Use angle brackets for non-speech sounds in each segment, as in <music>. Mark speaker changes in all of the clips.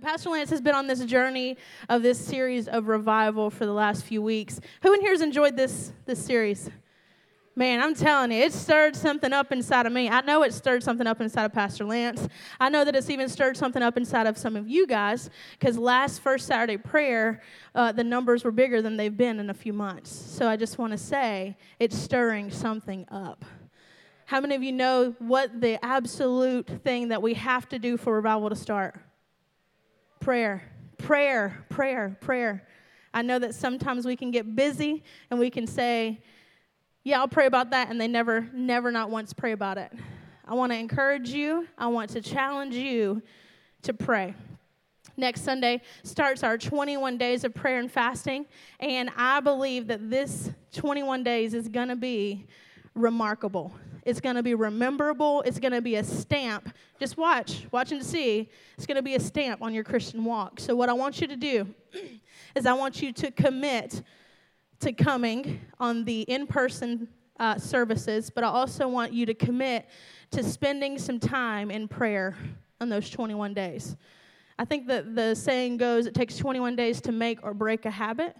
Speaker 1: Pastor Lance has been on this journey of this series of revival for the last few weeks. Who in here has enjoyed this, this series? Man, I'm telling you, it stirred something up inside of me. I know it stirred something up inside of Pastor Lance. I know that it's even stirred something up inside of some of you guys because last first Saturday prayer, uh, the numbers were bigger than they've been in a few months. So I just want to say it's stirring something up. How many of you know what the absolute thing that we have to do for revival to start? Prayer, prayer, prayer, prayer. I know that sometimes we can get busy and we can say, yeah, I'll pray about that, and they never, never, not once pray about it. I want to encourage you, I want to challenge you to pray. Next Sunday starts our 21 days of prayer and fasting, and I believe that this 21 days is going to be remarkable. It's going to be rememberable. It's going to be a stamp. Just watch, watch and see. It's going to be a stamp on your Christian walk. So, what I want you to do <clears throat> is, I want you to commit to coming on the in person uh, services, but I also want you to commit to spending some time in prayer on those 21 days. I think that the saying goes it takes 21 days to make or break a habit.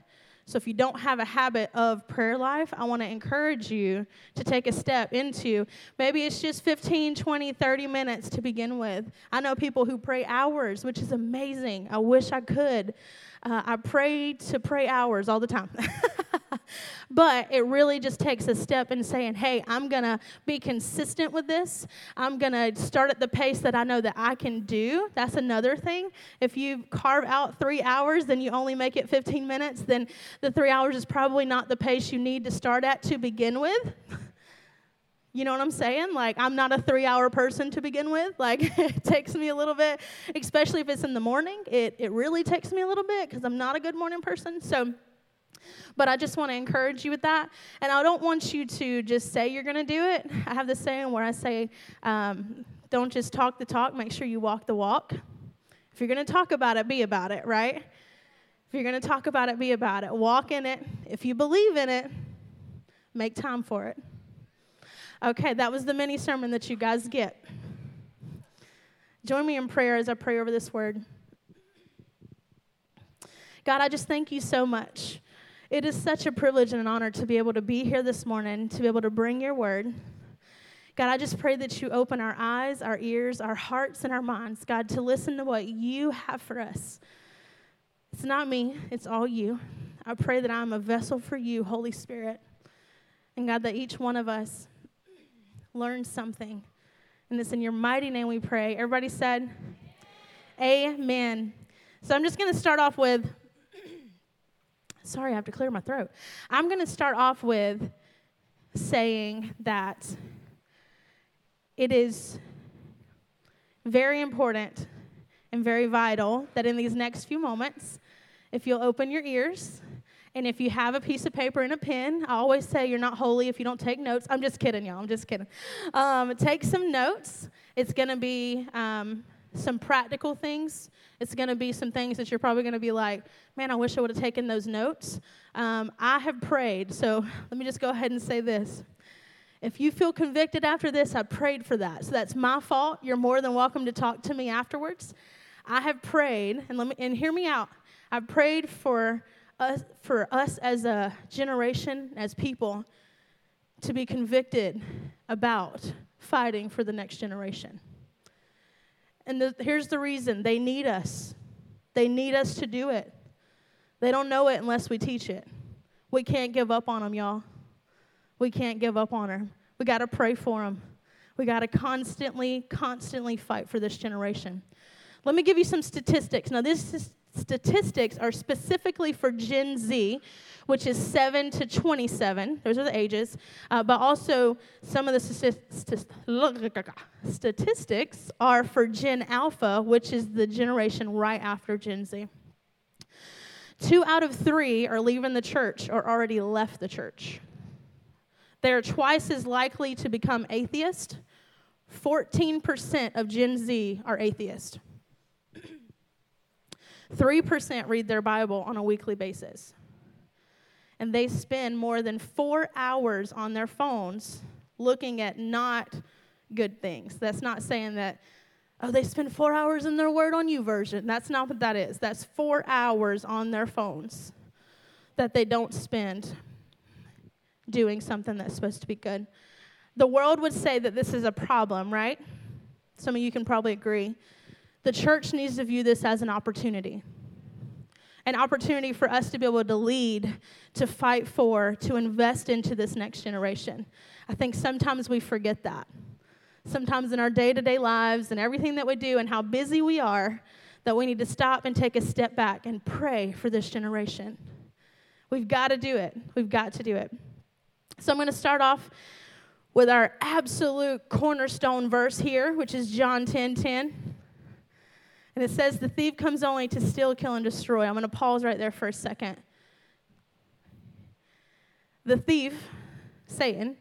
Speaker 1: So if you don't have a habit of prayer life, I want to encourage you to take a step into maybe it's just 15, 20, 30 minutes to begin with. I know people who pray hours, which is amazing. I wish I could. Uh, I pray to pray hours all the time. <laughs> but it really just takes a step in saying, hey, I'm going to be consistent with this. I'm going to start at the pace that I know that I can do. That's another thing. If you carve out three hours, then you only make it 15 minutes, then the three hours is probably not the pace you need to start at to begin with. <laughs> You know what I'm saying? Like, I'm not a three hour person to begin with. <laughs> Like, it takes me a little bit, especially if it's in the morning. It, it really takes me a little bit because I'm not a good morning person. So, but I just want to encourage you with that. And I don't want you to just say you're going to do it. I have this saying where I say, um, don't just talk the talk, make sure you walk the walk. If you're going to talk about it, be about it, right? If you're going to talk about it, be about it. Walk in it. If you believe in it, make time for it. Okay, that was the mini sermon that you guys get. Join me in prayer as I pray over this word. God, I just thank you so much it is such a privilege and an honor to be able to be here this morning, to be able to bring your word. God, I just pray that you open our eyes, our ears, our hearts, and our minds, God, to listen to what you have for us. It's not me, it's all you. I pray that I'm a vessel for you, Holy Spirit. And God, that each one of us learns something. And it's in your mighty name we pray. Everybody said, Amen. Amen. So I'm just going to start off with Sorry, I have to clear my throat. I'm going to start off with saying that it is very important and very vital that in these next few moments, if you'll open your ears and if you have a piece of paper and a pen, I always say you're not holy if you don't take notes. I'm just kidding, y'all. I'm just kidding. Um, take some notes. It's going to be um, some practical things. It's going to be some things that you're probably going to be like, man, I wish I would have taken those notes. Um, I have prayed. So <laughs> let me just go ahead and say this. If you feel convicted after this, I prayed for that. So that's my fault. You're more than welcome to talk to me afterwards. I have prayed, and let me and hear me out. I've prayed for us for us as a generation, as people, to be convicted about fighting for the next generation. And the, here's the reason they need us. They need us to do it. They don't know it unless we teach it. We can't give up on them, y'all. We can't give up on them. We got to pray for them. We got to constantly, constantly fight for this generation. Let me give you some statistics. Now, these statistics are specifically for Gen Z, which is 7 to 27. Those are the ages. Uh, but also, some of the statistics are for Gen Alpha, which is the generation right after Gen Z. Two out of three are leaving the church or already left the church. They are twice as likely to become atheist. 14% of Gen Z are atheist. 3% read their Bible on a weekly basis and they spend more than four hours on their phones looking at not good things. That's not saying that Oh, they spend four hours in their Word on YouVersion. That's not what that is. That's four hours on their phones that they don't spend doing something that's supposed to be good. The world would say that this is a problem, right? Some of you can probably agree. The church needs to view this as an opportunity an opportunity for us to be able to lead, to fight for, to invest into this next generation. I think sometimes we forget that. Sometimes in our day to day lives and everything that we do and how busy we are, that we need to stop and take a step back and pray for this generation. We've got to do it. We've got to do it. So I'm going to start off with our absolute cornerstone verse here, which is John 10 10. And it says, The thief comes only to steal, kill, and destroy. I'm going to pause right there for a second. The thief, Satan,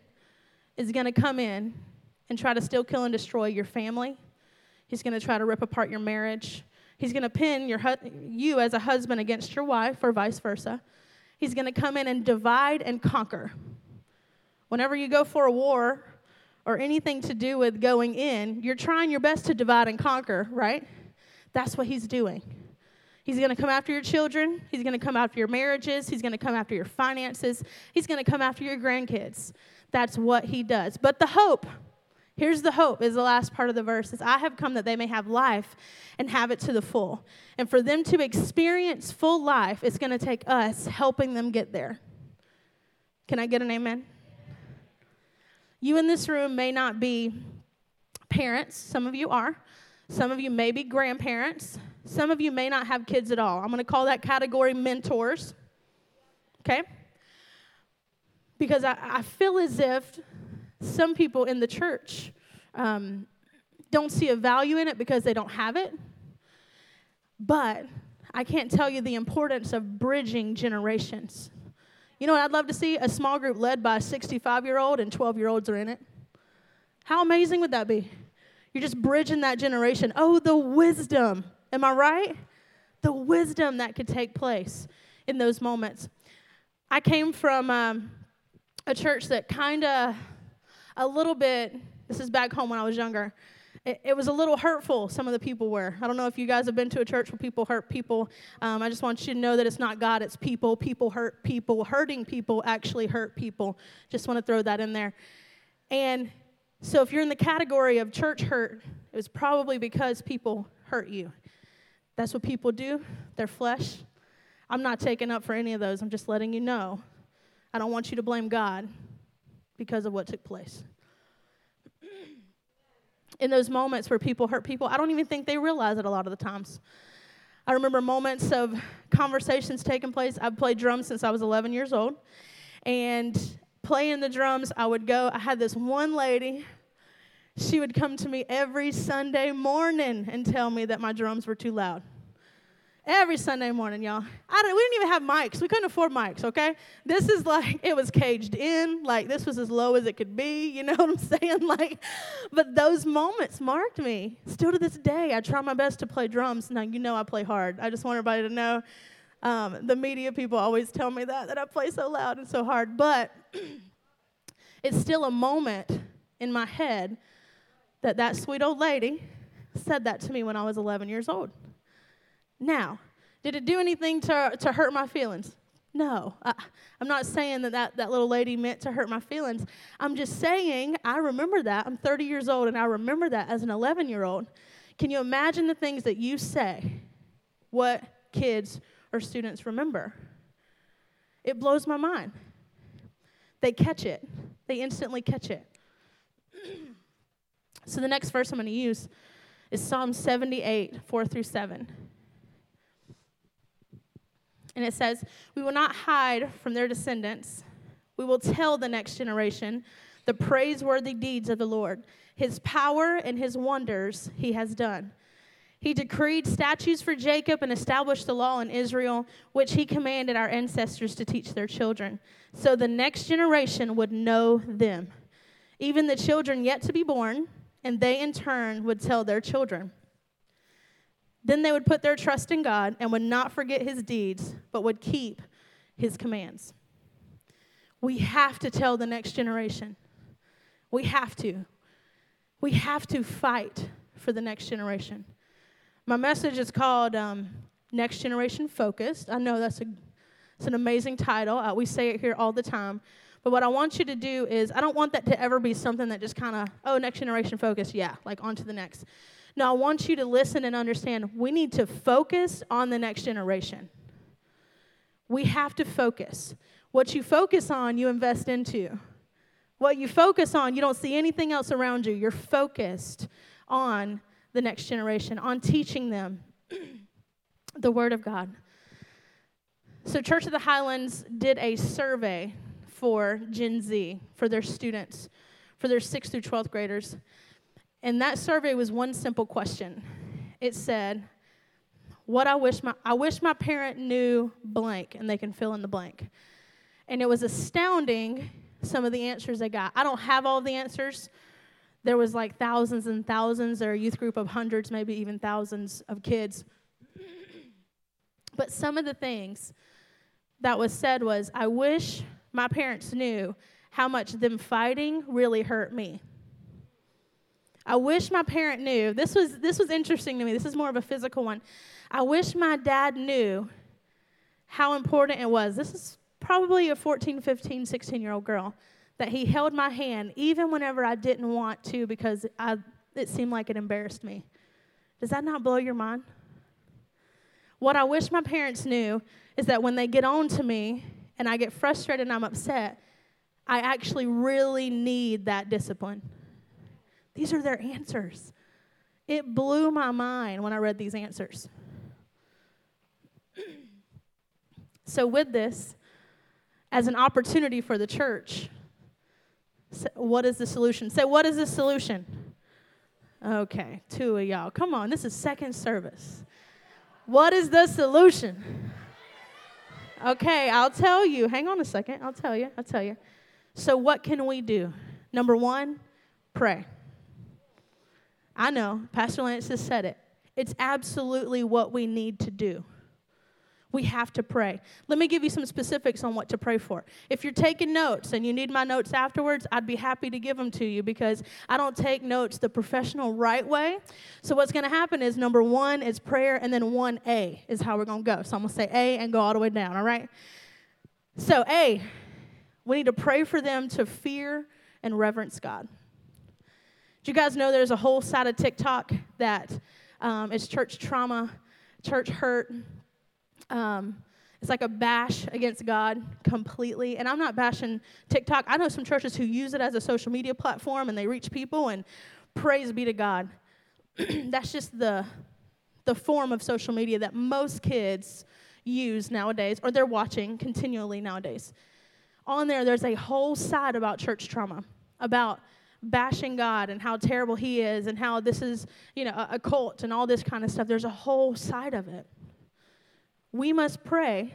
Speaker 1: is going to come in and try to steal, kill, and destroy your family. He's going to try to rip apart your marriage. He's going to pin your hu- you as a husband against your wife, or vice versa. He's going to come in and divide and conquer. Whenever you go for a war or anything to do with going in, you're trying your best to divide and conquer, right? That's what he's doing. He's going to come after your children. He's going to come after your marriages. He's going to come after your finances. He's going to come after your grandkids. That's what he does. But the hope, here's the hope, is the last part of the verse is I have come that they may have life and have it to the full. And for them to experience full life, it's going to take us helping them get there. Can I get an amen? You in this room may not be parents, some of you are. Some of you may be grandparents. Some of you may not have kids at all. I'm going to call that category mentors. Okay? Because I, I feel as if some people in the church um, don't see a value in it because they don't have it. But I can't tell you the importance of bridging generations. You know what I'd love to see? A small group led by a 65 year old and 12 year olds are in it. How amazing would that be? You're just bridging that generation. Oh, the wisdom. Am I right? The wisdom that could take place in those moments. I came from um, a church that kind of, a little bit, this is back home when I was younger it, it, was a little hurtful, some of the people were. I don't know if you guys have been to a church where people hurt people. Um, I just want you to know that it's not God, it's people. People hurt people. Hurting people actually hurt people. Just want to throw that in there. And so if you're in the category of church hurt, it was probably because people hurt you. That's what people do, their flesh. I'm not taking up for any of those. I'm just letting you know. I don't want you to blame God because of what took place <clears throat> in those moments where people hurt people, I don't even think they realize it a lot of the times. I remember moments of conversations taking place. I've played drums since I was 11 years old. And playing the drums, I would go. I had this one lady, she would come to me every Sunday morning and tell me that my drums were too loud. Every Sunday morning, y'all. I don't, we didn't even have mics. We couldn't afford mics, okay? This is like, it was caged in. Like, this was as low as it could be. You know <laughs> what I'm saying? Like, but those moments marked me. Still to this day, I try my best to play drums. Now, you know I play hard. I just want everybody to know. Um, the media people always tell me that, that I play so loud and so hard. But <clears throat> it's still a moment in my head that that sweet old lady said that to me when I was 11 years old. Now, did it do anything to, to hurt my feelings? No. I, am not saying that, that that little lady meant to hurt my feelings. I'm just saying I remember that. I'm 30 years old and I remember that as an 11 year old. Can you imagine the things that you say, what kids or students remember? It blows my mind. They catch it, they instantly catch it. <clears throat> so the next verse I'm going to use is Psalm 78, 4 through 7. And it says, We will not hide from their descendants. We will tell the next generation the praiseworthy deeds of the Lord, his power and his wonders he has done. He decreed statutes for Jacob and established the law in Israel, which he commanded our ancestors to teach their children, so the next generation would know them, even the children yet to be born, and they in turn would tell their children. Then they would put their trust in God and would not forget his deeds, but would keep his commands. We have to tell the next generation. We have to. We have to fight for the next generation. My message is called um, Next Generation Focused. I know that's a, it's an amazing title. Uh, we say it here all the time. But what I want you to do is, I don't want that to ever be something that just kind of, oh, next generation focused, yeah, like on to the next. No, I want you to listen and understand we need to focus on the next generation. We have to focus. What you focus on, you invest into. What you focus on, you don't see anything else around you. You're focused on the next generation, on teaching them <clears throat> the Word of God. So, Church of the Highlands did a survey for Gen Z, for their students, for their 6th through 12th graders. And that survey was one simple question. It said, what I wish my I wish my parent knew blank and they can fill in the blank. And it was astounding some of the answers they got. I don't have all the answers. There was like thousands and thousands or a youth group of hundreds, maybe even thousands of kids. but some of the things that was said was I wish my parents knew how much them fighting really hurt me. I wish my parent knew. This was this was interesting to me. This is more of a physical one. I wish my dad knew how important it was. This is probably a 14, 15, 16 year old girl that he held my hand even whenever I didn't want to because I, it seemed like it embarrassed me. Does that not blow your mind? What I wish my parents knew is that when they get on to me and I get frustrated and I'm upset, I actually really need that discipline. These are their answers. It blew my mind when I read these answers. <clears throat> so, with this, as an opportunity for the church, what is the solution? Say, what is the solution? Okay, two of y'all. Come on, this is second service. What is the solution? Okay, I'll tell you. Hang on a second. I'll tell you. I'll tell you. So, what can we do? Number one, pray. I know, Pastor Lance has said it. It's absolutely what we need to do. We have to pray. Let me give you some specifics on what to pray for. If you're taking notes and you need my notes afterwards, I'd be happy to give them to you because I don't take notes the professional right way. So, what's going to happen is number one is prayer, and then 1A is how we're going to go. So, I'm going to say A and go all the way down, all right? So, A, we need to pray for them to fear and reverence God. Do you guys know there's a whole side of TikTok that um, is church trauma, church hurt? Um, it's like a bash against God completely. And I'm not bashing TikTok. I know some churches who use it as a social media platform and they reach people, and praise be to God. <clears throat> That's just the, the form of social media that most kids use nowadays, or they're watching continually nowadays. On there, there's a whole side about church trauma, about bashing God and how terrible He is and how this is, you know, a, a cult and all this kind of stuff. There's a whole side of it. We must pray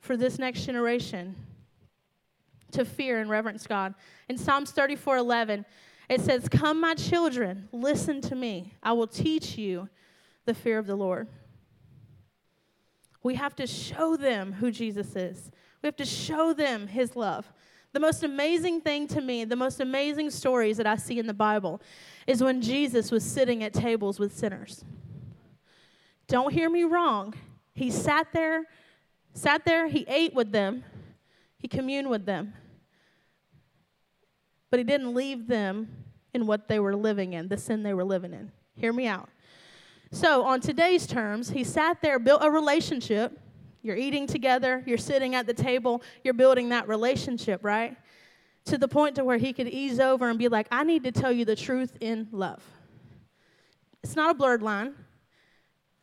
Speaker 1: for this next generation to fear and reverence God. In Psalms 34 11, it says, Come, my children, listen to me. I will teach you the fear of the Lord. We have to show them who Jesus is. We have to show them his love. The most amazing thing to me, the most amazing stories that I see in the Bible, is when Jesus was sitting at tables with sinners. Don't hear me wrong. He sat there, sat there, he ate with them, he communed with them. But he didn't leave them in what they were living in, the sin they were living in. Hear me out. So, on today's terms, he sat there, built a relationship you're eating together, you're sitting at the table, you're building that relationship, right? To the point to where he could ease over and be like, I need to tell you the truth in love. It's not a blurred line.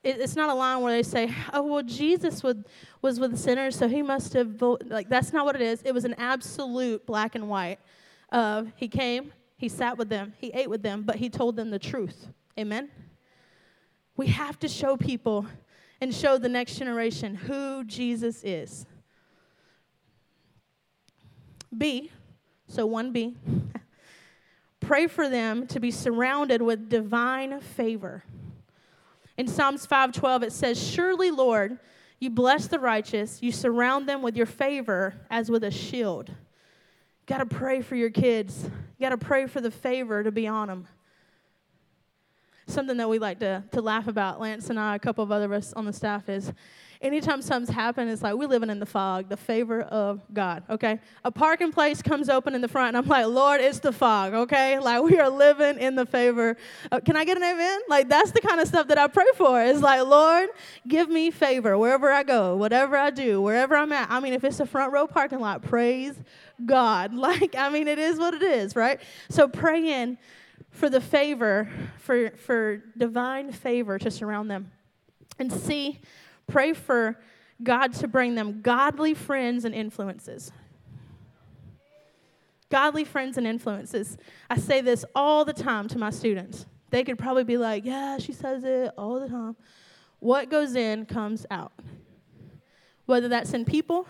Speaker 1: It's not a line where they say, oh, well, Jesus would, was with sinners, so he must have, like, that's not what it is. It was an absolute black and white of he came, he sat with them, he ate with them, but he told them the truth. Amen? We have to show people and show the next generation who Jesus is. B, so 1B, <laughs> pray for them to be surrounded with divine favor. In Psalms 5:12 it says, "Surely, Lord, you bless the righteous, you surround them with your favor as with a shield." Got to pray for your kids. You got to pray for the favor to be on them. Something that we like to, to laugh about, Lance and I, a couple of other us on the staff, is anytime something's happened, it's like we're living in the fog, the favor of God, okay? A parking place comes open in the front, and I'm like, Lord, it's the fog, okay? Like we are living in the favor. Of, can I get an amen? Like that's the kind of stuff that I pray for. It's like, Lord, give me favor wherever I go, whatever I do, wherever I'm at. I mean, if it's a front row parking lot, praise God. <laughs> Like, I mean, it is what it is, right? So praying for the favor, for, for divine favor to surround them. And see, pray for God to bring them godly friends and influences. Godly friends and influences. I say this all the time to my students. They could probably be like, yeah, she says it all the time. What goes in comes out. Whether that's in people,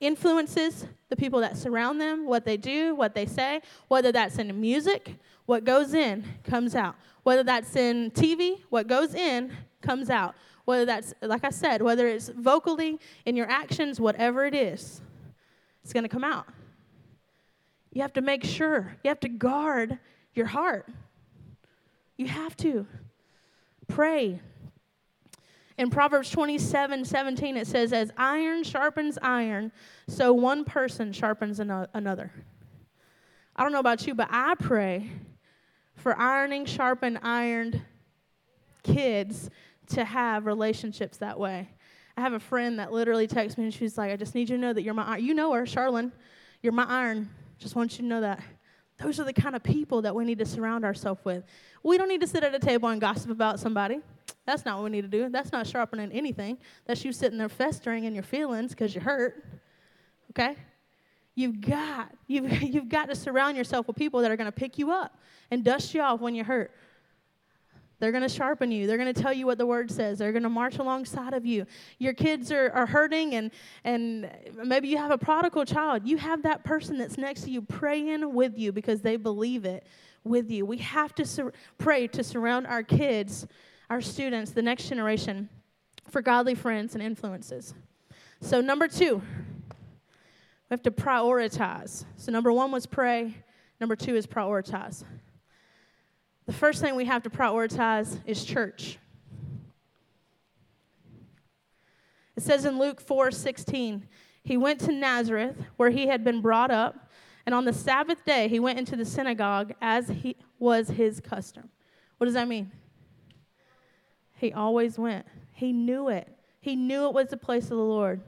Speaker 1: influences, the people that surround them, what they do, what they say, whether that's in music, what goes in comes out. Whether that's in TV, what goes in comes out. Whether that's, like I said, whether it's vocally, in your actions, whatever it is, it's going to come out. You have to make sure, you have to guard your heart. You have to. Pray. In Proverbs 27 17, it says, As iron sharpens iron, so one person sharpens another. I don't know about you, but I pray for ironing sharpened ironed kids to have relationships that way. I have a friend that literally texts me and she's like, I just need you to know that you're my iron. You know her, Charlene. You're my iron. Just want you to know that. Those are the kind of people that we need to surround ourselves with. We don't need to sit at a table and gossip about somebody. That's not what we need to do. That's not sharpening anything. That's you sitting there festering in your feelings because you're hurt. Okay? You've got, you've, <laughs> you've got to surround yourself with people that are going to pick you up and dust you off when you're hurt. They're going to sharpen you. They're going to tell you what the word says. They're going to march alongside of you. Your kids are, are hurting, and, and maybe you have a prodigal child. You have that person that's next to you praying with you because they believe it with you. We have to sur- pray to surround our kids, our students, the next generation, for godly friends and influences. So, number two, we have to prioritize. So, number one was pray, number two is prioritize. The first thing we have to prioritize is church. It says in Luke 4 16, he went to Nazareth, where he had been brought up, and on the Sabbath day he went into the synagogue as he was his custom. What does that mean? He always went. He knew it. He knew it was the place of the Lord.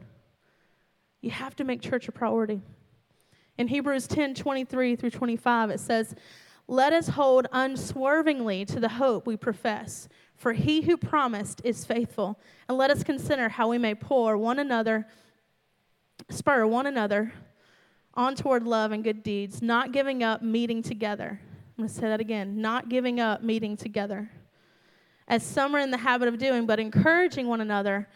Speaker 1: You have to make church a priority. In Hebrews 10 23 through 25, it says, let us hold unswervingly to the hope we profess, for he who promised is faithful. And let us consider how we may pour one another, spur one another on toward love and good deeds, not giving up meeting together. I'm going to say that again not giving up meeting together, as some are in the habit of doing, but encouraging one another,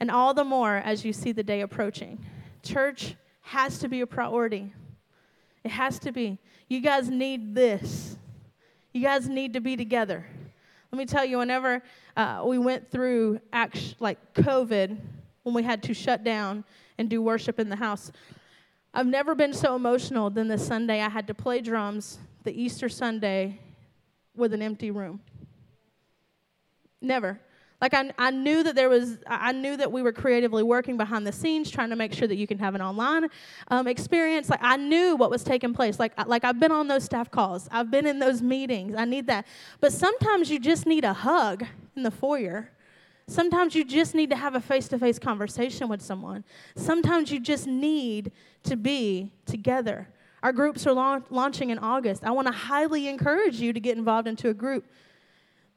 Speaker 1: and all the more as you see the day approaching. Church has to be a priority. It has to be. You guys need this. You guys need to be together. Let me tell you, whenever uh, we went through act- like COVID, when we had to shut down and do worship in the house, I've never been so emotional than the Sunday I had to play drums, the Easter Sunday, with an empty room. Never. Like I, I knew that there was, I knew that we were creatively working behind the scenes, trying to make sure that you can have an online um, experience. Like I knew what was taking place. Like, like I've been on those staff calls. I've been in those meetings. I need that. But sometimes you just need a hug in the foyer. Sometimes you just need to have a face to face conversation with someone. Sometimes you just need to be together. Our groups are la- launching in August. I want to highly encourage you to get involved into a group.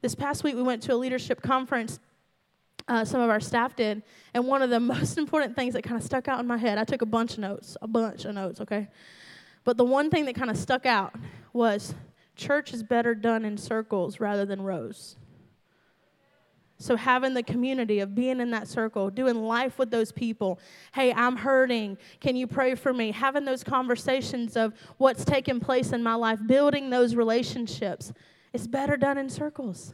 Speaker 1: This past week, we went to a leadership conference. Uh, some of our staff did. And one of the <laughs> most important things that kind of stuck out in my head, I took a bunch of notes, a bunch of notes, okay? But the one thing that kind of stuck out was church is better done in circles rather than rows. So, having the community of being in that circle, doing life with those people. Hey, I'm hurting. Can you pray for me? Having those conversations of what's taking place in my life, building those relationships. It's better done in circles.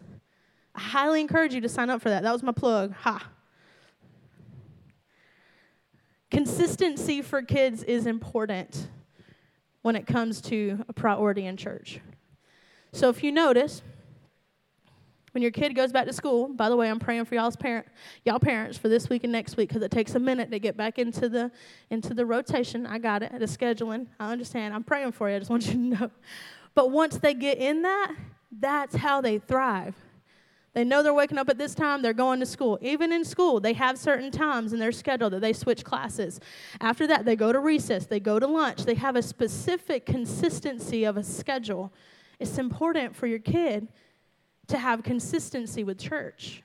Speaker 1: I highly encourage you to sign up for that. That was my plug. Ha. Consistency for kids is important when it comes to a priority in church. So if you notice, When your kid goes back to school, by the way, I'm praying for y'all's parent, y'all parents for this week and next week because it takes a minute to get back into the into the rotation. I got it, the scheduling. I understand. I'm praying for you. I just want you to know. But once they get in that, that's how they thrive. They know they're waking up at this time, they're going to school. Even in school, they have certain times in their schedule that they switch classes. After that, they go to recess, they go to lunch. They have a specific consistency of a schedule. It's important for your kid to have consistency with church.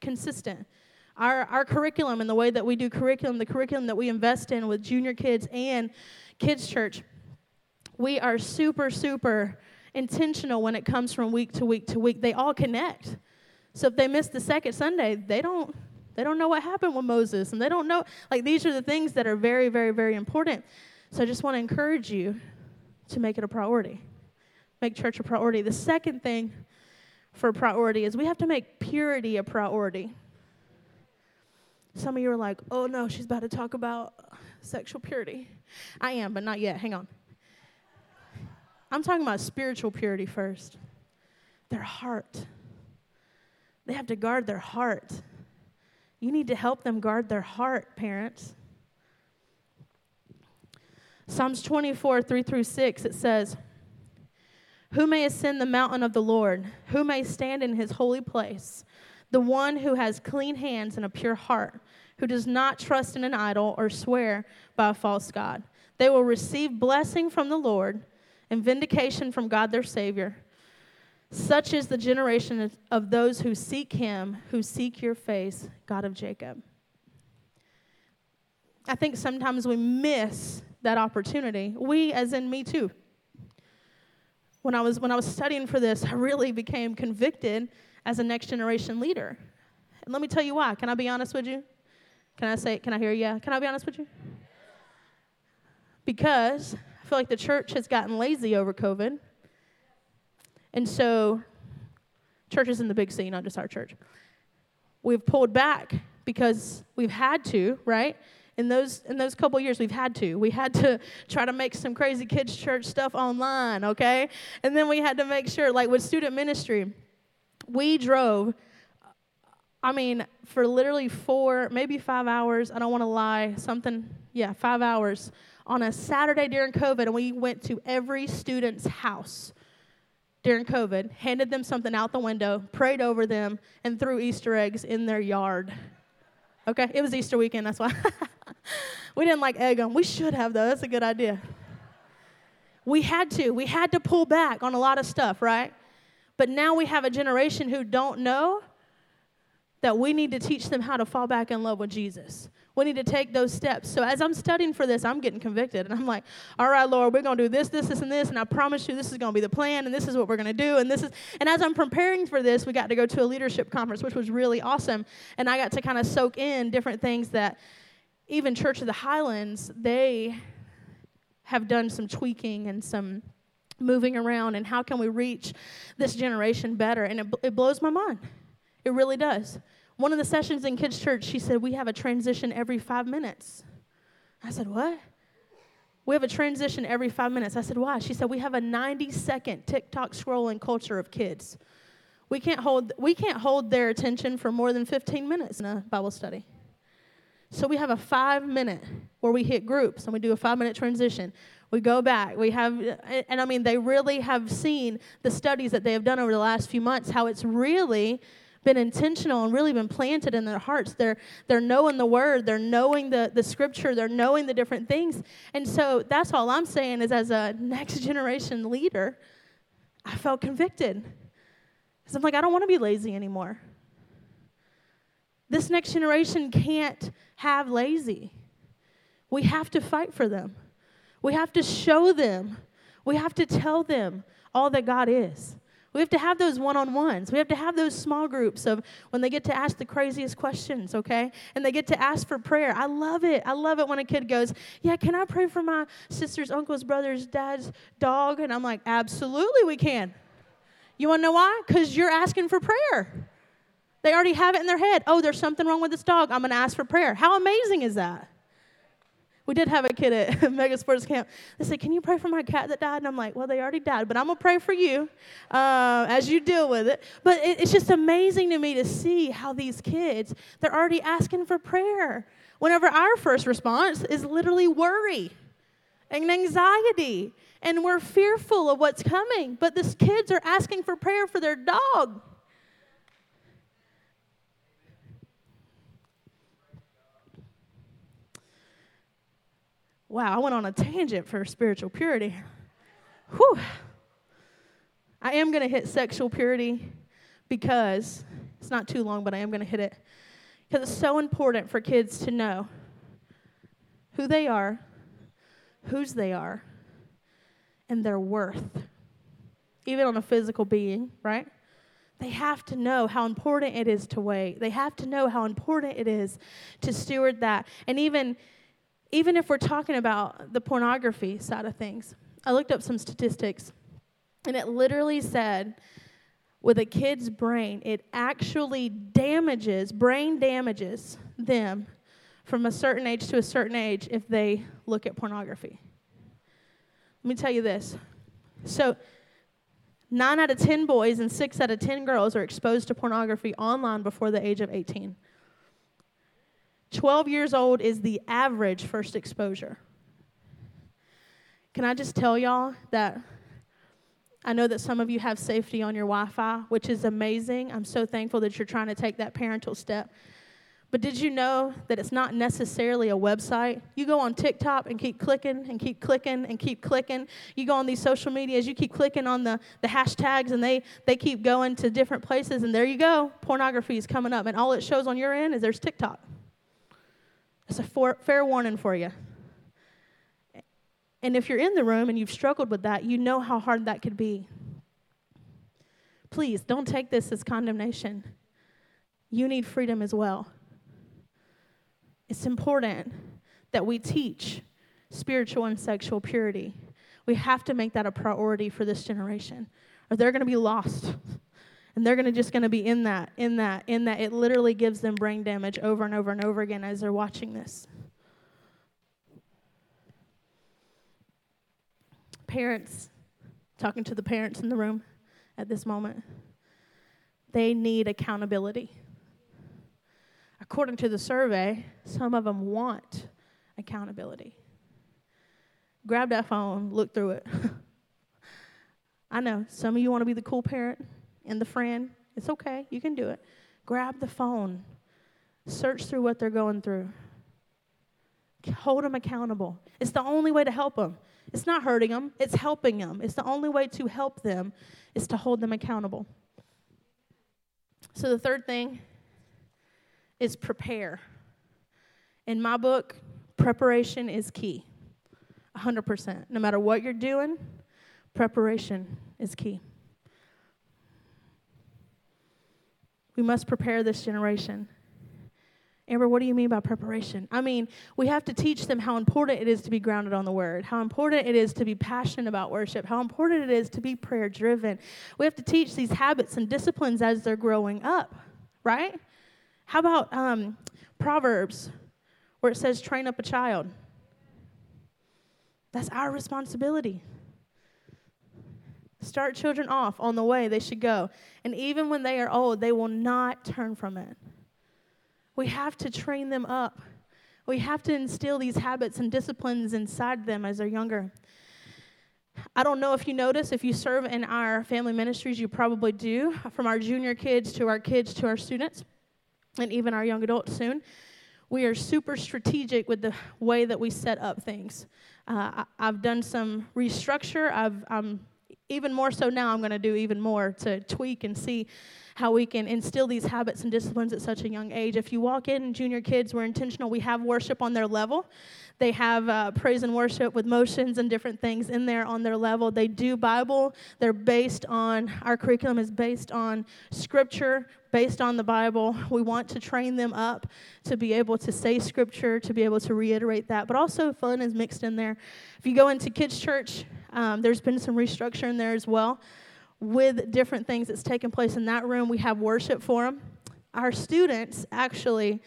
Speaker 1: Consistent. Our, our curriculum and the way that we do curriculum, the curriculum that we invest in with junior kids and kids' church, we are super, super intentional when it comes from week to week to week. They all connect. So if they miss the second Sunday, they don't they don't know what happened with Moses and they don't know like these are the things that are very very very important. So I just want to encourage you to make it a priority. Make church a priority. The second thing for priority is we have to make purity a priority. Some of you are like, "Oh no, she's about to talk about sexual purity." I am, but not yet. Hang on. I'm talking about spiritual purity first. Their heart. They have to guard their heart. You need to help them guard their heart, parents. Psalms 24, 3 through 6, it says, Who may ascend the mountain of the Lord? Who may stand in his holy place? The one who has clean hands and a pure heart, who does not trust in an idol or swear by a false God. They will receive blessing from the Lord and vindication from God their Savior. Such is the generation of those who seek him, who seek your face, God of Jacob. I think sometimes we miss that opportunity. We, as in me too. When I was when I was studying for this, I really became convicted as a next generation leader. And let me tell you why. Can I be honest with you? Can I say, can I hear you? Can I be honest with you? Because I feel like the church has gotten lazy over COVID. And so, churches in the big C, not just our church, we've pulled back because we've had to, right? In those in those couple years, we've had to. We had to <laughs> try to make some crazy kids church stuff online, okay? And then we had to make sure, like with student ministry, we drove. I mean, for literally four, maybe five hours. I don't want to lie. Something, yeah, five hours on a Saturday during COVID, and we went to every student's house during COVID, handed them something out the window, prayed over them, and threw Easter eggs in their yard. Okay, it was Easter weekend, that's why. <laughs> we didn't like egg them. We should have, though. That's a good idea. We had to. We had to pull back on a lot of stuff, right? But now we have a generation who don't know that we need to teach them how to fall back in love with Jesus. We need to take those steps. So as I'm studying for this, I'm getting convicted. And I'm like, all right, Lord, we're going to do this, this, this, and this. And I promise you, this is going to be the plan. And this is what we're going to do. And this is, and as I'm preparing for this, we got to go to a leadership conference, which was really awesome. And I got to kind of soak in different things that even Church of the Highlands, they have done some tweaking and some moving around. And how can we reach this generation better? And it, it blows my mind. It really does. One of the sessions in kids' church, she said, We have a transition every five minutes. I said, What? We have a transition every five minutes. I said, Why? She said, We have a 90 second TikTok scrolling culture of kids. We can't hold, we can't hold their attention for more than 15 minutes in a Bible study. So we have a five minute where we hit groups and we do a five minute transition. We go back. We have, and I mean, they really have seen the studies that they have done over the last few months, how it's really been intentional and really been planted in their hearts. They're, they're knowing the word, they're knowing the, the scripture, they're knowing the different things. And so that's all I'm saying is as a next generation leader, I felt convicted. Because I'm like, I don't want to be lazy anymore. This next generation can't have lazy. We have to fight for them. We have to show them. We have to tell them all that God is. We have to have those one on ones. We have to have those small groups of when they get to ask the craziest questions, okay? And they get to ask for prayer. I love it. I love it when a kid goes, Yeah, can I pray for my sister's, uncle's, brother's, dad's dog? And I'm like, Absolutely, we can. You wanna know why? Because you're asking for prayer. They already have it in their head. Oh, there's something wrong with this dog. I'm gonna ask for prayer. How amazing is that? We did have a kid at <laughs> Mega Sports Camp. They said, Can you pray for my cat that died? And I'm like, Well, they already died, but I'm going to pray for you uh, as you deal with it. But it, it's just amazing to me to see how these kids, they're already asking for prayer. Whenever our first response is literally worry and anxiety, and we're fearful of what's coming. But these kids are asking for prayer for their dog. Wow, I went on a tangent for spiritual purity. Whew. I am going to hit sexual purity because it's not too long, but I am going to hit it. Because it's so important for kids to know who they are, whose they are, and their worth, even on a physical being, right? They have to know how important it is to wait. They have to know how important it is to steward that. And even even if we're talking about the pornography side of things, I looked up some statistics, and it literally said with a kid's brain, it actually damages, brain damages them from a certain age to a certain age if they look at pornography. Let me tell you this. So, nine out of 10 boys and six out of 10 girls are exposed to pornography online before the age of 18. 12 years old is the average first exposure. Can I just tell y'all that I know that some of you have safety on your Wi Fi, which is amazing. I'm so thankful that you're trying to take that parental step. But did you know that it's not necessarily a website? You go on TikTok and keep clicking and keep clicking and keep clicking. You go on these social medias, you keep clicking on the, the hashtags and they, they keep going to different places, and there you go. Pornography is coming up, and all it shows on your end is there's TikTok. It's a for, fair warning for you. And if you're in the room and you've struggled with that, you know how hard that could be. Please don't take this as condemnation. You need freedom as well. It's important that we teach spiritual and sexual purity. We have to make that a priority for this generation, or they're going to be lost. And they're going to just going to be in that, in that, in that. It literally gives them brain damage over and over and over again as they're watching this. Parents, talking to the parents in the room at this moment, they need accountability. According to the survey, some of them want accountability. Grab that phone, look through it. <laughs> I know some of you want to be the cool parent and the friend. It's okay, you can do it. Grab the phone, search through what they're going through, hold them accountable. It's the only way to help them. It's not hurting them, it's helping them. It's the only way to help them is to hold them accountable. So the third thing is prepare. In my book, preparation is key. 100%. No matter what you're doing, preparation is key. We must prepare this generation. Amber, what do you mean by preparation? I mean, we have to teach them how important it is to be grounded on the word, how important it is to be passionate about worship, how important it is to be prayer driven. We have to teach these habits and disciplines as they're growing up, right? How about um, Proverbs, where it says, train up a child? That's our responsibility. Start children off on the way they should go. And even when they are old, they will not turn from it. We have to train them up. We have to instill these habits and disciplines inside them as they're younger. I don't know if you notice, if you serve in our family ministries, you probably do, from our junior kids to our kids to our students, and even our young adults soon. We are super strategic with the way that we set up things. Uh, I, have done some restructure. I've, I'm even more so now, I'm going to do even more to tweak and see how we can instill these habits and disciplines at such a young age. If you walk in, junior kids, we're intentional. We have worship on their level. They have uh, praise and worship with motions and different things in there on their level. They do Bible. They're based on, our curriculum is based on scripture, based on the Bible. We want to train them up to be able to say scripture, to be able to reiterate that, but also fun is mixed in there. If you go into kids' church, um, there's been some restructure in there as well with different things that's taken place in that room. We have worship for them. Our students actually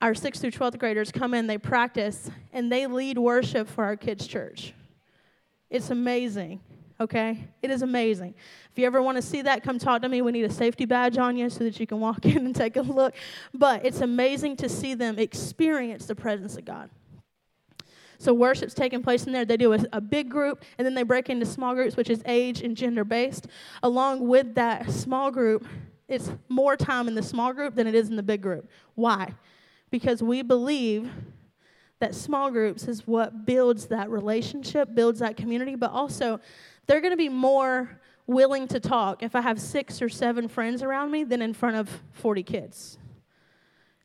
Speaker 1: our 6th through 12th graders come in, they practice, and they lead worship for our kids' church. It's amazing, okay? It is amazing. If you ever want to see that, come talk to me. We need a safety badge on you so that you can walk <laughs> in and take a look. But it's amazing to see them experience the presence of God. So worship's taking place in there. They do a, a, big group, and then they break into small groups, which is age and gender based. Along with that small group, it's more time in the small group than it is in the big group. Why? Because we believe that small groups is what builds that relationship, builds that community, but also they're going to be more willing to talk if I have six or seven friends around me than in front of 40 kids.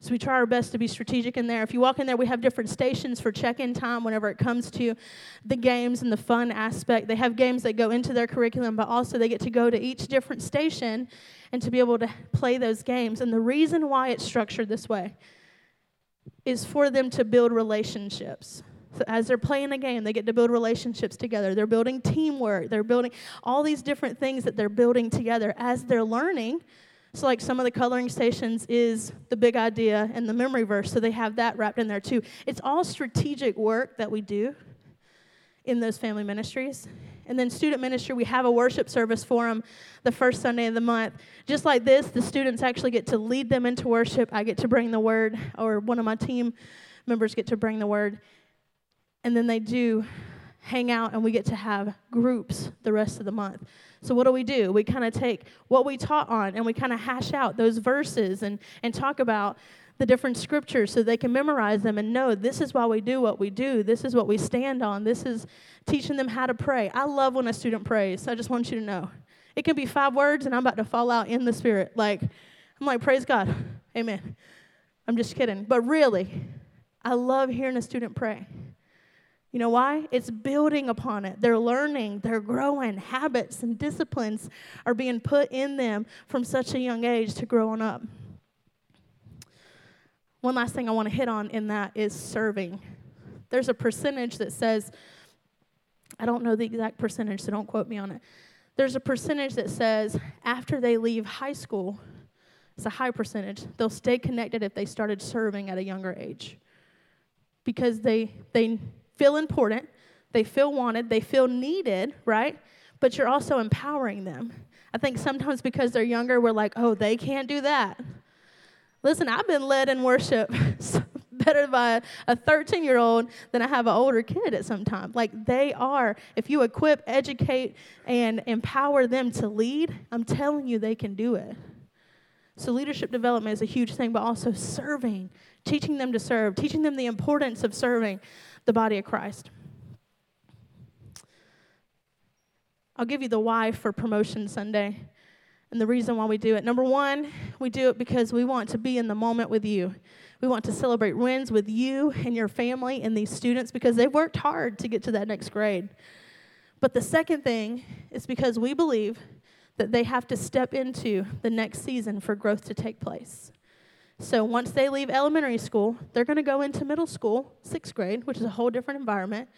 Speaker 1: So we try our best to be strategic in there. If you walk in there, we have different stations for check in time whenever it comes to the games and the fun aspect. They have games that go into their curriculum, but also they get to go to each different station and to be able to play those games. And the reason why it's structured this way is for them to build relationships. So as they're playing a game, they get to build relationships together. They're building teamwork. They're building all these different things that they're building together as they're learning so, like some of the coloring stations is the big idea and the memory verse, so they have that wrapped in there too. It's all strategic work that we do in those family ministries. And then student ministry, we have a worship service for them the first Sunday of the month. Just like this, the students actually get to lead them into worship. I get to bring the word, or one of my team members get to bring the word. And then they do hang out, and we get to have groups the rest of the month. So, what do we do? We kind of take what we taught on and we kind of hash out those verses and, and talk about the different scriptures so they can memorize them and know this is why we do what we do. This is what we stand on. This is teaching them how to pray. I love when a student prays. I just want you to know. It can be five words and I'm about to fall out in the spirit. Like, I'm like, praise God. Amen. I'm just kidding. But really, I love hearing a student pray. You know why? It's building upon it. They're learning, they're growing. Habits and disciplines are being put in them from such a young age to growing up. One last thing I want to hit on in that is serving. There's a percentage that says, I don't know the exact percentage, so don't quote me on it. There's a percentage that says after they leave high school, it's a high percentage, they'll stay connected if they started serving at a younger age because they, they feel important, they feel wanted, they feel needed, right? But you're also empowering them. I think sometimes because they're younger, we're like, oh, they can't do that. Listen, I've been led in worship <laughs> better by a 13 year old than I have an older kid at some time. Like they are, if you equip, educate, and empower them to lead, I'm telling you they can do it. So, leadership development is a huge thing, but also serving, teaching them to serve, teaching them the importance of serving the body of Christ. I'll give you the why for Promotion Sunday and the reason why we do it. Number one, we do it because we want to be in the moment with you. We want to celebrate wins with you and your family and these students because they've worked hard to get to that next grade. But the second thing is because we believe that they have to step into the next season for growth to take place. So once they leave elementary school, they're going to go into middle school, sixth grade, which is a whole different environment.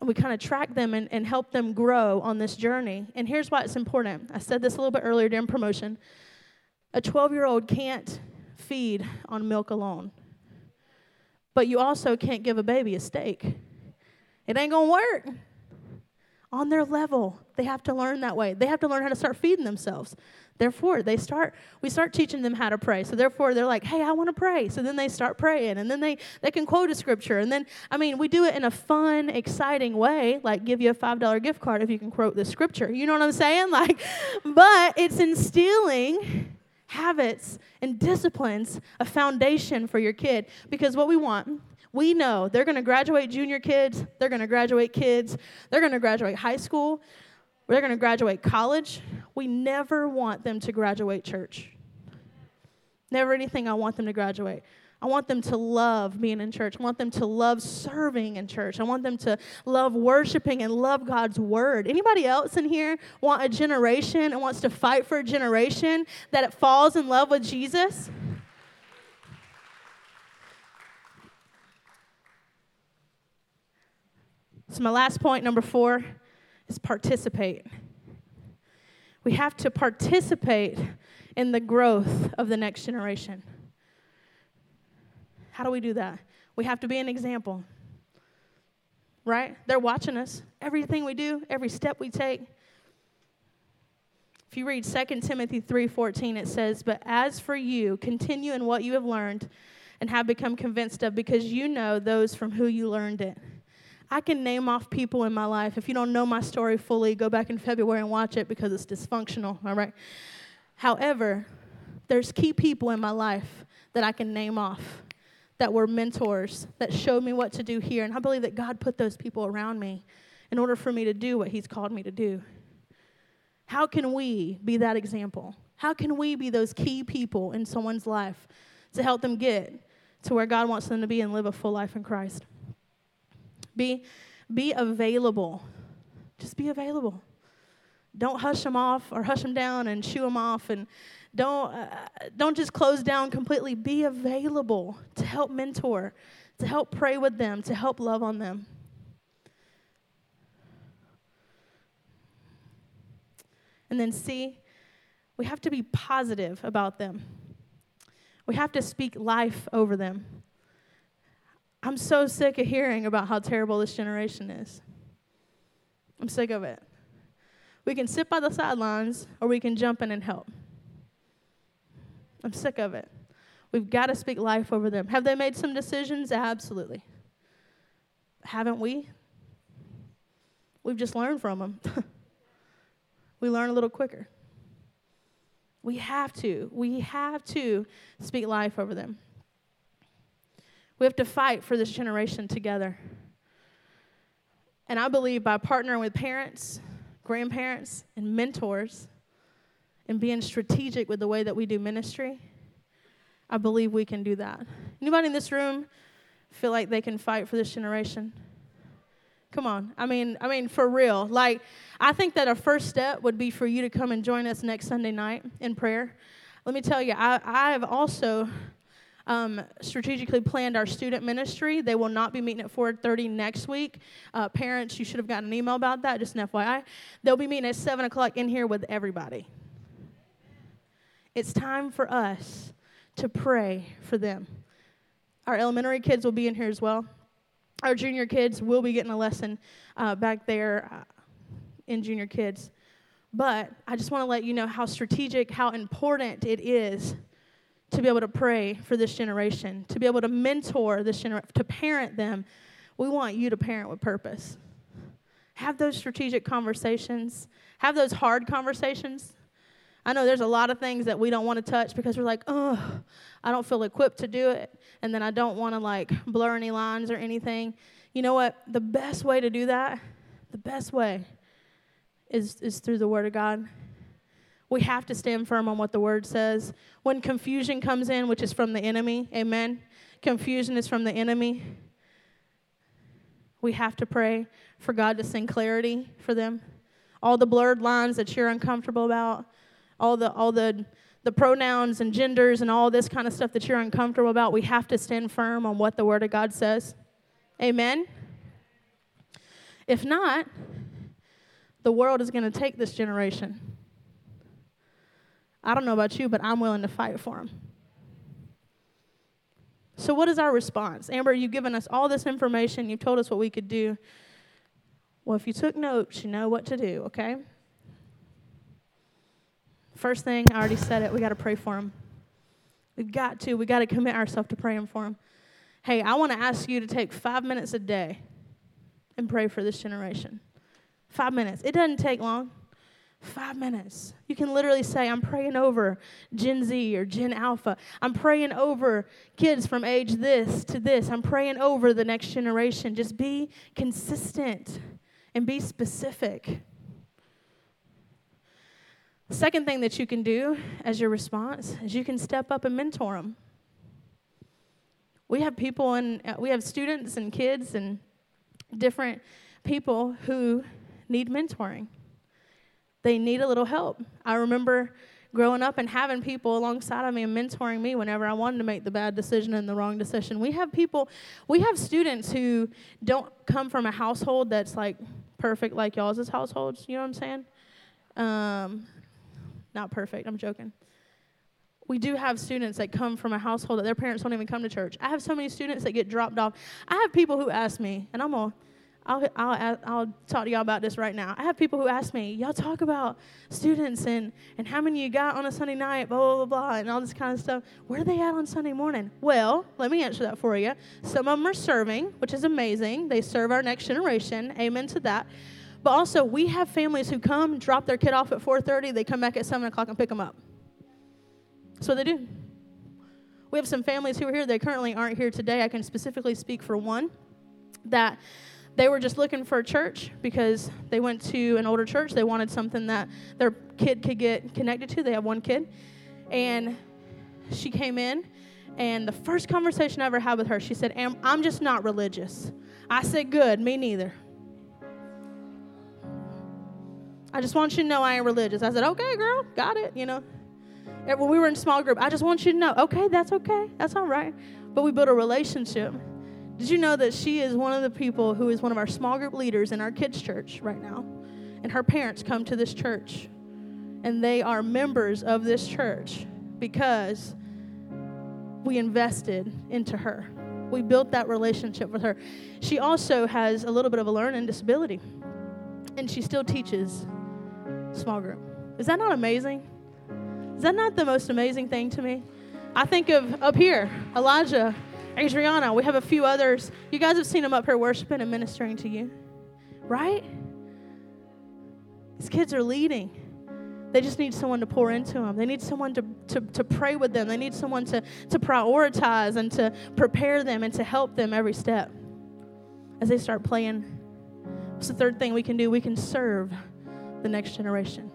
Speaker 1: And we kind of track them and, and help them grow on this journey. And here's why it's important. I said this a little bit earlier during promotion. A 12 year old can't feed on milk alone, but you also can't give a baby a steak. It ain't going to work on their level. They have to learn that way. They have to learn how to start feeding themselves. Therefore, they start we start teaching them how to pray. So therefore they're like, "Hey, I want to pray." So then they start praying and then they they can quote a scripture. And then I mean, we do it in a fun, exciting way, like give you a $5 gift card if you can quote the scripture. You know what I'm saying? <laughs> Like but it's instilling habits and disciplines, a foundation for your kid because what we want we know they're going to graduate junior kids, they're going to graduate kids, they're going to graduate high school, they're going to graduate college. We never want them to graduate church. Never anything I want them to graduate. I want them to love being in church. I want them to love serving in church. I want them to love worshiping and love God's word. Anybody else in here want a generation and wants to fight for a generation that it falls in love with Jesus? So, my last point, number four, is participate. We have to participate in the growth of the next generation. How do we do that? We have to be an example. Right? They're watching us. Everything we do, every step we take. If you read 2 Timothy 3:14 it says, "But as for you, continue in what you have learned and have become convinced of because you know those from who you learned it." I can name off people in my life. If you don't know my story fully, go back in February and watch it because it's dysfunctional, all right? However, there's key people in my life that I can name off that were mentors that showed me what to do here. And I believe that God put those people around me in order for me to do what He's called me to do. How can we be that example? How can we be those key people in someone's life to help them get to where God wants them to be and live a full life in Christ? Be, be available. Just be available. Don't hush them off or hush them down and shoo them off and don't, uh, don't just close down completely. Be available to help mentor, to help pray with them, to help love on them. And then, see, we have to be positive about them. We have to speak life over them. I'm so sick of hearing about how terrible this generation is. I'm sick of it. We can sit by the sidelines or we can jump in and help. I'm sick of it. We've got to speak life over them. Have they made some decisions? Absolutely. Haven't we? We've just learned from them. <laughs> we learn a little quicker. We have to. We have to speak life over them. We have to fight for this generation together. And I believe by partnering with parents, grandparents, and mentors, and being strategic with the way that we do ministry, I believe we can do that. Anybody in this room feel like they can fight for this generation? Come on. I mean, I mean for real. Like I think that a first step would be for you to come and join us next Sunday night in prayer. Let me tell you, I, I have also um, strategically planned our student ministry. They will not be meeting at 4:30 next week. Uh, parents, you should have gotten an email about that. Just an FYI. They'll be meeting at 7 o'clock in here with everybody. It's time for us to pray for them. Our elementary kids will be in here as well. Our junior kids will be getting a lesson uh, back there uh, in junior kids. But I just want to let you know how strategic, how important it is to be able to pray for this generation, to be able to mentor this generation, to parent them. We want you to parent with purpose. Have those strategic conversations, have those hard conversations. I know there's a lot of things that we don't want to touch because we're like, oh, I don't feel equipped to do it. And then I don't want to like blur any lines or anything. You know what? The best way to do that, the best way is, is through the Word of God. We have to stand firm on what the Word says. When confusion comes in, which is from the enemy, amen? Confusion is from the enemy. We have to pray for God to send clarity for them. All the blurred lines that you're uncomfortable about, all the all the the pronouns and genders and all this kind of stuff that you're uncomfortable about, we have to stand firm on what the Word of God says. Amen? If not, the world is going to take this generation. I don't know about you, but I'm willing to fight for them. So, what is our response? Amber, you've given us all this information. You've told us what we could do. Well, if you took notes, you know what to do, okay? First thing, I already said it, we got to pray for them. We've got to. We got to commit ourselves to praying for them. Hey, I want to ask you to take five minutes a day and pray for this generation. Five minutes. It doesn't take long. Five minutes. You can literally say, I'm praying over Gen Z or Gen Alpha. I'm praying over kids from age this to this. I'm praying over the next generation. Just be consistent and be specific. Second thing that you can do as your response is you can step up and mentor them. We have people and uh, we have students and kids and different people who need mentoring. They need a little help. I remember growing up and having people alongside of me and mentoring me whenever I wanted to make the bad decision and the wrong decision. We have people, we have students who don't come from a household that's like perfect like y'all's households. You know what I'm saying? Um, not perfect, I'm joking. we do have students that come from a household that their parents don't even come to church. I have so many students that get dropped off. I have people who ask me, and I'm to I'll, I'll, I'll talk to y'all about this right now. I have people who ask me, y'all talk about students and, and how many you got on a Sunday night, blah, blah, blah, blah, and all this kind of stuff. Where are they at on Sunday morning? Well, let me answer that for you. Some of them are serving, which is amazing. They serve our next generation. Amen to that. But also, we have families who come, drop their kid off at 4.30, they come back at 7 o'clock and pick them up. That's what they do. We have some families who are here. They currently aren't here today. I can specifically speak for one that they were just looking for a church because they went to an older church. They wanted something that their kid could get connected to. They have one kid. And she came in, and the first conversation I ever had with her, she said, I'm just not religious. I said, Good, me neither. I just want you to know I ain't religious. I said, Okay, girl, got it, you know. When we were in small group, I just want you to know, okay, that's okay, that's all right. But we built a relationship. Did you know that she is one of the people who is one of our small group leaders in our kids' church right now? And her parents come to this church, and they are members of this church because we invested into her. We built that relationship with her. She also has a little bit of a learning disability, and she still teaches small group. Is that not amazing? Is that not the most amazing thing to me? I think of up here, Elijah Adriana, we have a few others. You guys have seen them up here worshiping and ministering to you, right? These kids are leading. They just need someone to pour into them. They need someone to, to, to pray with them. They need someone to, to prioritize and to prepare them and to help them every step as they start playing. What's the third thing we can do? We can serve the next generation.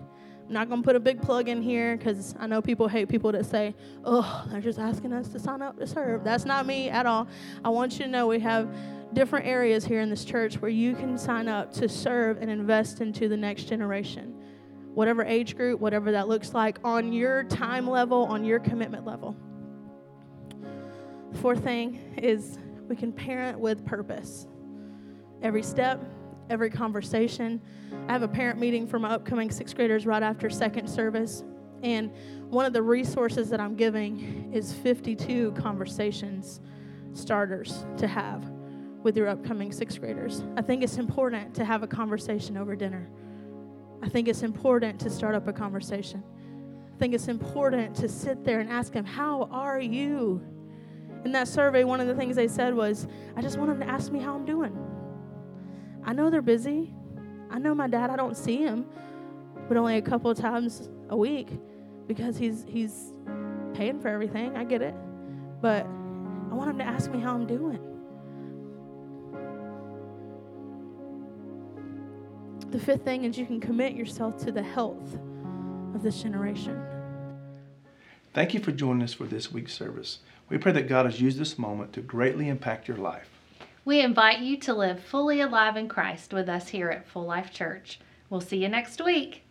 Speaker 1: I'm not going to put a big plug in here because I know people hate people that say, oh, they're just asking us to sign up to serve. That's not me at all. I want you to know we have different areas here in this church where you can sign up to serve and invest into the next generation. Whatever age group, whatever that looks like, on your time level, on your commitment level. Fourth thing is we can parent with purpose. Every step, every conversation. I have a parent meeting for my upcoming sixth graders right after second service. And one of the resources that I'm giving is 52 conversations starters to have with your upcoming sixth graders. I think it's important to have a conversation over dinner. I think it's important to start up a conversation. I think it's important to sit there and ask them, How are you? In that survey, one of the things they said was, I just want them to ask me how I'm doing. I know they're busy. I know my dad, I don't see him, but only a couple times a week because he's he's paying for everything. I get it. But I want him to ask me how I'm doing. The fifth thing is you can commit yourself to the health of this generation.
Speaker 2: Thank you for joining us for this week's service. We pray that God has used this moment to greatly impact your life.
Speaker 3: We invite you to live fully alive in Christ with us here at Full Life Church. We'll see you next week.